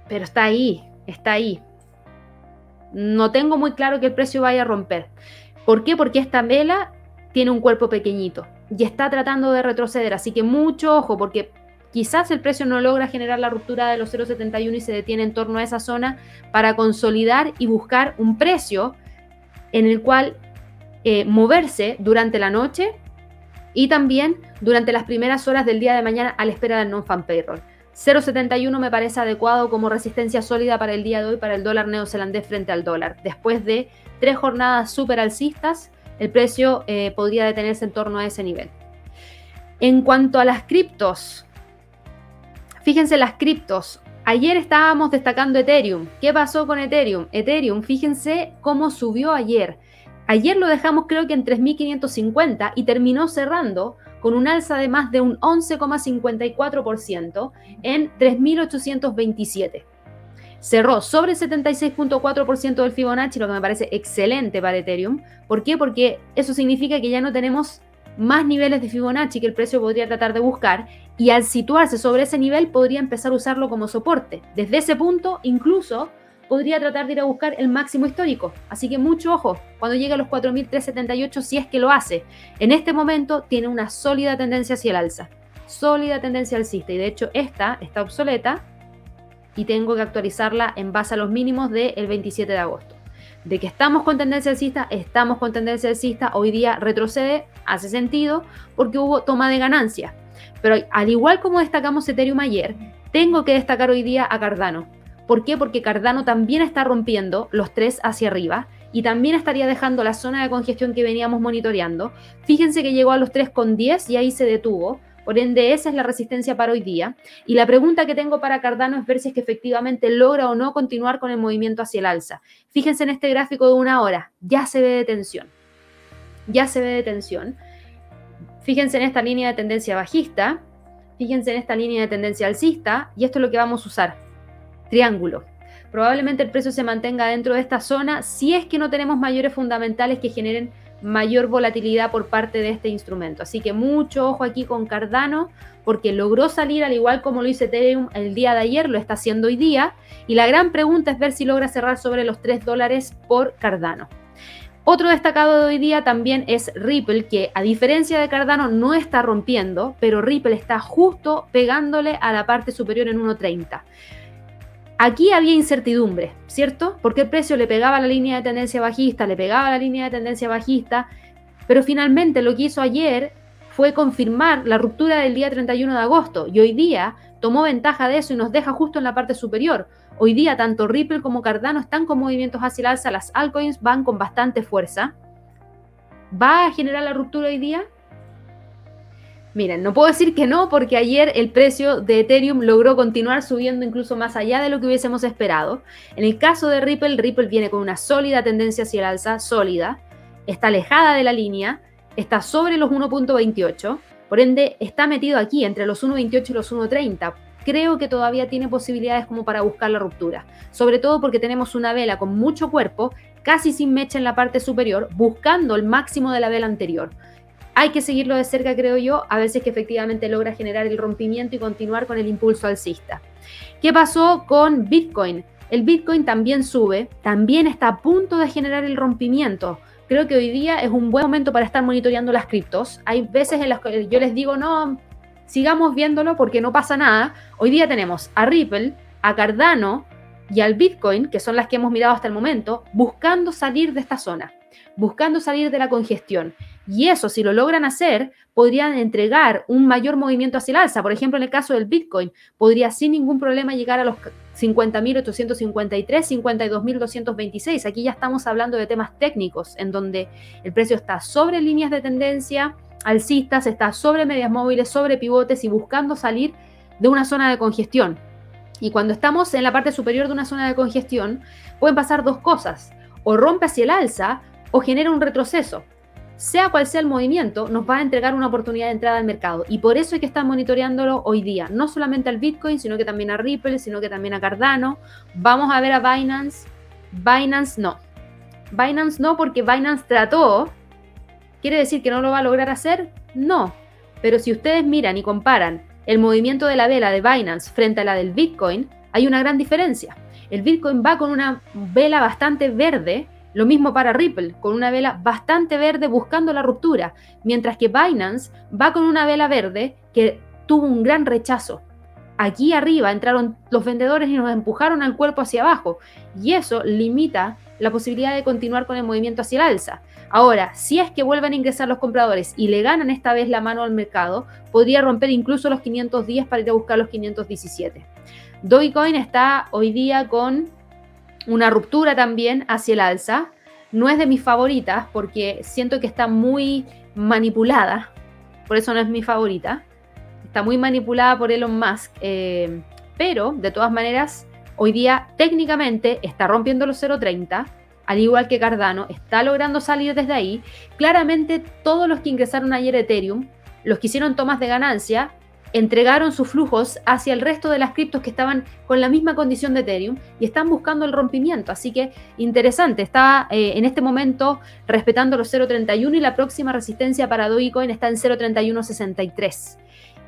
Pero está ahí, está ahí. No tengo muy claro que el precio vaya a romper. ¿Por qué? Porque esta vela tiene un cuerpo pequeñito y está tratando de retroceder. Así que mucho ojo, porque Quizás el precio no logra generar la ruptura de los 0,71 y se detiene en torno a esa zona para consolidar y buscar un precio en el cual eh, moverse durante la noche y también durante las primeras horas del día de mañana a la espera del non-fan payroll. 0,71 me parece adecuado como resistencia sólida para el día de hoy para el dólar neozelandés frente al dólar. Después de tres jornadas súper alcistas, el precio eh, podría detenerse en torno a ese nivel. En cuanto a las criptos, Fíjense las criptos. Ayer estábamos destacando Ethereum. ¿Qué pasó con Ethereum? Ethereum, fíjense cómo subió ayer. Ayer lo dejamos creo que en 3.550 y terminó cerrando con un alza de más de un 11,54% en 3.827. Cerró sobre el 76.4% del Fibonacci, lo que me parece excelente para Ethereum. ¿Por qué? Porque eso significa que ya no tenemos más niveles de Fibonacci que el precio podría tratar de buscar y al situarse sobre ese nivel podría empezar a usarlo como soporte. Desde ese punto, incluso podría tratar de ir a buscar el máximo histórico. Así que mucho ojo cuando llegue a los 4.378 si es que lo hace. En este momento tiene una sólida tendencia hacia el alza. Sólida tendencia alcista. Y de hecho esta está obsoleta y tengo que actualizarla en base a los mínimos del 27 de agosto. De que estamos con tendencia alcista, estamos con tendencia alcista. Hoy día retrocede, hace sentido, porque hubo toma de ganancia. Pero al igual como destacamos Ethereum ayer, tengo que destacar hoy día a Cardano ¿Por qué? Porque Cardano también está rompiendo los tres hacia arriba y también estaría dejando la zona de congestión que veníamos monitoreando. Fíjense que llegó a los 3,10 y ahí se detuvo. Por ende, esa es la resistencia para hoy día. Y la pregunta que tengo para Cardano es ver si es que efectivamente logra o no continuar con el movimiento hacia el alza. Fíjense en este gráfico de una hora, ya se ve de tensión. Ya se ve de tensión. Fíjense en esta línea de tendencia bajista. Fíjense en esta línea de tendencia alcista. Y esto es lo que vamos a usar triángulo. Probablemente el precio se mantenga dentro de esta zona si es que no tenemos mayores fundamentales que generen mayor volatilidad por parte de este instrumento. Así que mucho ojo aquí con Cardano porque logró salir al igual como lo hizo Ethereum el día de ayer, lo está haciendo hoy día. Y la gran pregunta es ver si logra cerrar sobre los 3 dólares por Cardano. Otro destacado de hoy día también es Ripple, que a diferencia de Cardano no está rompiendo, pero Ripple está justo pegándole a la parte superior en 1.30. Aquí había incertidumbre, ¿cierto? Porque el precio le pegaba la línea de tendencia bajista, le pegaba la línea de tendencia bajista, pero finalmente lo que hizo ayer fue confirmar la ruptura del día 31 de agosto y hoy día tomó ventaja de eso y nos deja justo en la parte superior. Hoy día tanto Ripple como Cardano están con movimientos hacia el alza, las altcoins van con bastante fuerza. ¿Va a generar la ruptura hoy día? Miren, no puedo decir que no porque ayer el precio de Ethereum logró continuar subiendo incluso más allá de lo que hubiésemos esperado. En el caso de Ripple, Ripple viene con una sólida tendencia hacia el alza, sólida, está alejada de la línea, está sobre los 1.28, por ende está metido aquí entre los 1.28 y los 1.30. Creo que todavía tiene posibilidades como para buscar la ruptura, sobre todo porque tenemos una vela con mucho cuerpo, casi sin mecha en la parte superior, buscando el máximo de la vela anterior hay que seguirlo de cerca, creo yo, a ver si es que efectivamente logra generar el rompimiento y continuar con el impulso alcista. ¿Qué pasó con Bitcoin? El Bitcoin también sube, también está a punto de generar el rompimiento. Creo que hoy día es un buen momento para estar monitoreando las criptos. Hay veces en las que yo les digo, no, sigamos viéndolo porque no pasa nada. Hoy día tenemos a Ripple, a Cardano y al Bitcoin, que son las que hemos mirado hasta el momento, buscando salir de esta zona, buscando salir de la congestión. Y eso, si lo logran hacer, podrían entregar un mayor movimiento hacia el alza. Por ejemplo, en el caso del Bitcoin, podría sin ningún problema llegar a los 50.853, 52.226. Aquí ya estamos hablando de temas técnicos, en donde el precio está sobre líneas de tendencia alcistas, está sobre medias móviles, sobre pivotes y buscando salir de una zona de congestión. Y cuando estamos en la parte superior de una zona de congestión, pueden pasar dos cosas. O rompe hacia el alza o genera un retroceso sea cual sea el movimiento, nos va a entregar una oportunidad de entrada al mercado. Y por eso hay que estar monitoreándolo hoy día. No solamente al Bitcoin, sino que también a Ripple, sino que también a Cardano. Vamos a ver a Binance. Binance no. Binance no, porque Binance trató. ¿Quiere decir que no lo va a lograr hacer? No. Pero si ustedes miran y comparan el movimiento de la vela de Binance frente a la del Bitcoin, hay una gran diferencia. El Bitcoin va con una vela bastante verde lo mismo para Ripple, con una vela bastante verde buscando la ruptura, mientras que Binance va con una vela verde que tuvo un gran rechazo. Aquí arriba entraron los vendedores y nos empujaron al cuerpo hacia abajo, y eso limita la posibilidad de continuar con el movimiento hacia el alza. Ahora, si es que vuelven a ingresar los compradores y le ganan esta vez la mano al mercado, podría romper incluso los 510 para ir a buscar los 517. Dogecoin está hoy día con una ruptura también hacia el alza. No es de mis favoritas porque siento que está muy manipulada, por eso no es mi favorita. está muy manipulada por Elon Musk, eh, pero de todas maneras, hoy día técnicamente está rompiendo los 0.30, al igual que Cardano, está logrando salir desde ahí. Claramente todos los que ingresaron ayer a Ethereum, los que hicieron tomas de ganancia, entregaron sus flujos hacia el resto de las criptos que estaban con la misma condición de Ethereum y están buscando el rompimiento. Así que interesante, está eh, en este momento respetando los 0.31 y la próxima resistencia para Dogecoin está en 0.3163.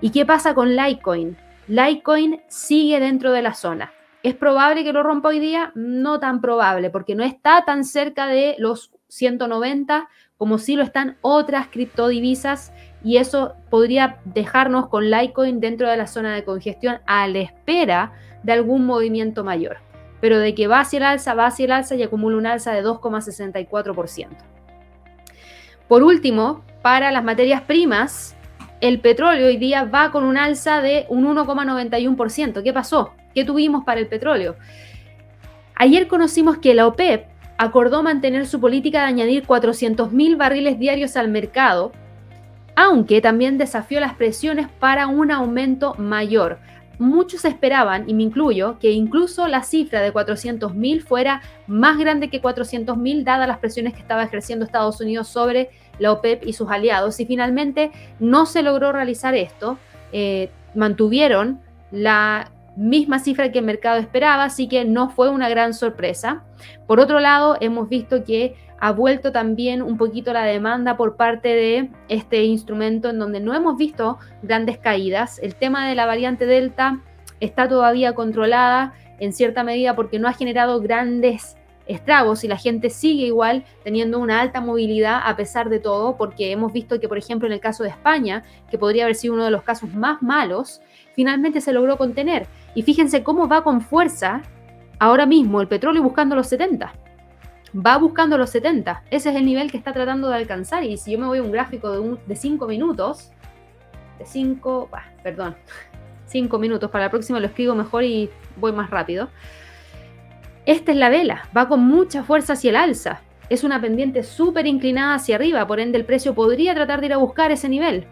¿Y qué pasa con Litecoin? Litecoin sigue dentro de la zona. ¿Es probable que lo rompa hoy día? No tan probable, porque no está tan cerca de los 190 como si lo están otras criptodivisas y eso podría dejarnos con Litecoin dentro de la zona de congestión a la espera de algún movimiento mayor. Pero de que va hacia el alza, va hacia el alza y acumula un alza de 2,64%. Por último, para las materias primas, el petróleo hoy día va con un alza de un 1,91%. ¿Qué pasó? ¿Qué tuvimos para el petróleo? Ayer conocimos que la OPEP acordó mantener su política de añadir 400.000 barriles diarios al mercado aunque también desafió las presiones para un aumento mayor. Muchos esperaban, y me incluyo, que incluso la cifra de 400.000 fuera más grande que 400.000 dadas las presiones que estaba ejerciendo Estados Unidos sobre la OPEP y sus aliados. Y finalmente no se logró realizar esto. Eh, mantuvieron la misma cifra que el mercado esperaba, así que no fue una gran sorpresa. Por otro lado, hemos visto que ha vuelto también un poquito la demanda por parte de este instrumento en donde no hemos visto grandes caídas. El tema de la variante Delta está todavía controlada en cierta medida porque no ha generado grandes estragos y la gente sigue igual teniendo una alta movilidad a pesar de todo, porque hemos visto que, por ejemplo, en el caso de España, que podría haber sido uno de los casos más malos, finalmente se logró contener. Y fíjense cómo va con fuerza ahora mismo el petróleo buscando los 70. Va buscando los 70. Ese es el nivel que está tratando de alcanzar. Y si yo me voy a un gráfico de 5 minutos, de 5, perdón, [laughs] 5 minutos, para la próxima lo escribo mejor y voy más rápido. Esta es la vela, va con mucha fuerza hacia el alza. Es una pendiente súper inclinada hacia arriba, por ende el precio podría tratar de ir a buscar ese nivel.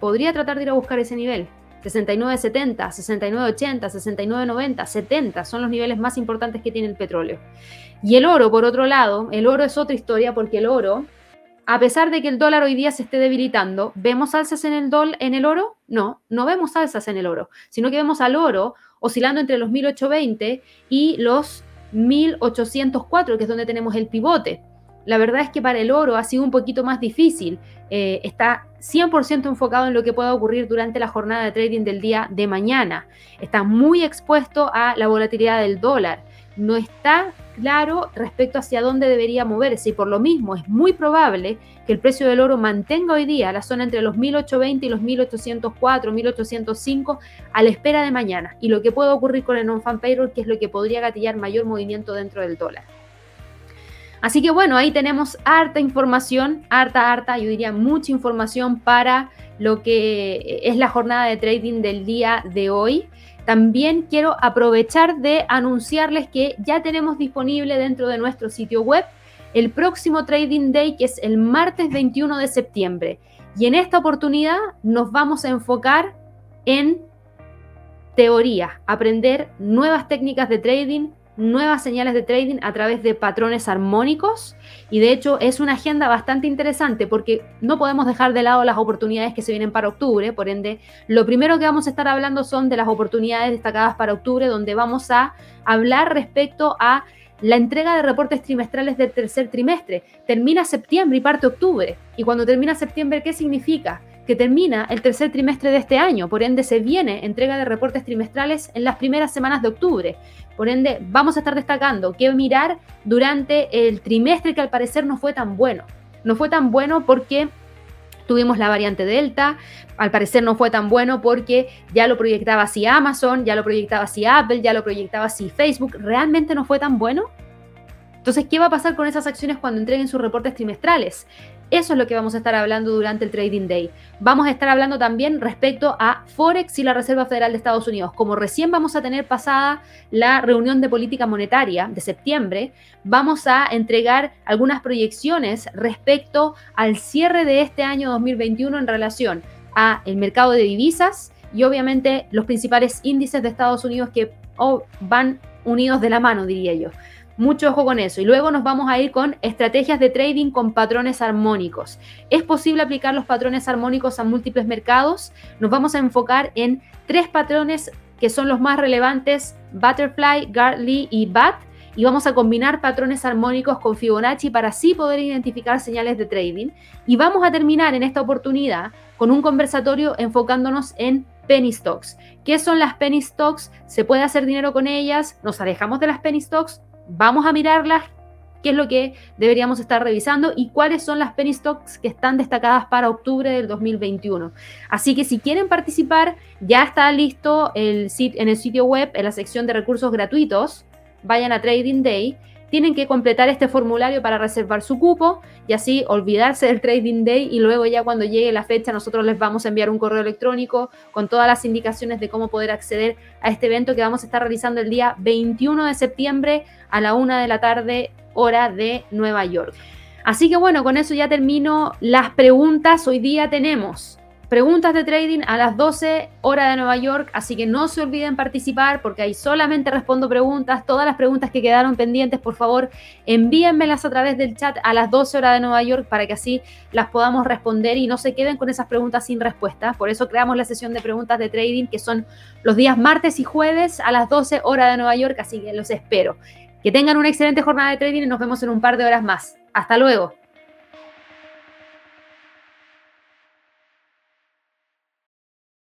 Podría tratar de ir a buscar ese nivel. 69.70, 69.80, 69.90, 70 son los niveles más importantes que tiene el petróleo. Y el oro, por otro lado, el oro es otra historia porque el oro, a pesar de que el dólar hoy día se esté debilitando, ¿vemos alzas en el, en el oro? No, no vemos alzas en el oro, sino que vemos al oro oscilando entre los 1820 y los 1804, que es donde tenemos el pivote. La verdad es que para el oro ha sido un poquito más difícil. Eh, está 100% enfocado en lo que pueda ocurrir durante la jornada de trading del día de mañana. Está muy expuesto a la volatilidad del dólar. No está claro respecto hacia dónde debería moverse y por lo mismo es muy probable que el precio del oro mantenga hoy día la zona entre los 1820 y los 1804, 1805 a la espera de mañana y lo que puede ocurrir con el non-fan payroll que es lo que podría gatillar mayor movimiento dentro del dólar. Así que bueno, ahí tenemos harta información, harta, harta, yo diría mucha información para lo que es la jornada de trading del día de hoy. También quiero aprovechar de anunciarles que ya tenemos disponible dentro de nuestro sitio web el próximo Trading Day, que es el martes 21 de septiembre. Y en esta oportunidad nos vamos a enfocar en teoría, aprender nuevas técnicas de trading, nuevas señales de trading a través de patrones armónicos y de hecho es una agenda bastante interesante porque no podemos dejar de lado las oportunidades que se vienen para octubre, por ende lo primero que vamos a estar hablando son de las oportunidades destacadas para octubre donde vamos a hablar respecto a la entrega de reportes trimestrales del tercer trimestre. Termina septiembre y parte octubre. Y cuando termina septiembre, ¿qué significa? que termina el tercer trimestre de este año. Por ende, se viene entrega de reportes trimestrales en las primeras semanas de octubre. Por ende, vamos a estar destacando qué mirar durante el trimestre que al parecer no fue tan bueno. No fue tan bueno porque tuvimos la variante Delta, al parecer no fue tan bueno porque ya lo proyectaba así Amazon, ya lo proyectaba así Apple, ya lo proyectaba así Facebook. ¿Realmente no fue tan bueno? Entonces, ¿qué va a pasar con esas acciones cuando entreguen sus reportes trimestrales? Eso es lo que vamos a estar hablando durante el Trading Day. Vamos a estar hablando también respecto a Forex y la Reserva Federal de Estados Unidos. Como recién vamos a tener pasada la reunión de política monetaria de septiembre, vamos a entregar algunas proyecciones respecto al cierre de este año 2021 en relación a el mercado de divisas y obviamente los principales índices de Estados Unidos que oh, van unidos de la mano, diría yo. Mucho ojo con eso. Y luego nos vamos a ir con estrategias de trading con patrones armónicos. ¿Es posible aplicar los patrones armónicos a múltiples mercados? Nos vamos a enfocar en tres patrones que son los más relevantes, Butterfly, Gartley y BAT, y vamos a combinar patrones armónicos con Fibonacci para así poder identificar señales de trading. Y vamos a terminar en esta oportunidad con un conversatorio enfocándonos en penny stocks. ¿Qué son las penny stocks? ¿Se puede hacer dinero con ellas? ¿Nos alejamos de las penny stocks? Vamos a mirarlas, qué es lo que deberíamos estar revisando y cuáles son las penny stocks que están destacadas para octubre del 2021. Así que si quieren participar, ya está listo el en el sitio web, en la sección de recursos gratuitos vayan a Trading Day, tienen que completar este formulario para reservar su cupo y así olvidarse del Trading Day y luego ya cuando llegue la fecha nosotros les vamos a enviar un correo electrónico con todas las indicaciones de cómo poder acceder a este evento que vamos a estar realizando el día 21 de septiembre a la una de la tarde hora de Nueva York. Así que bueno, con eso ya termino las preguntas. Hoy día tenemos preguntas de trading a las 12 hora de Nueva York, así que no se olviden participar porque ahí solamente respondo preguntas. Todas las preguntas que quedaron pendientes, por favor, envíenmelas a través del chat a las 12 horas de Nueva York para que así las podamos responder y no se queden con esas preguntas sin respuesta. Por eso creamos la sesión de preguntas de trading que son los días martes y jueves a las 12 horas de Nueva York, así que los espero. Que tengan una excelente jornada de trading y nos vemos en un par de horas más. Hasta luego.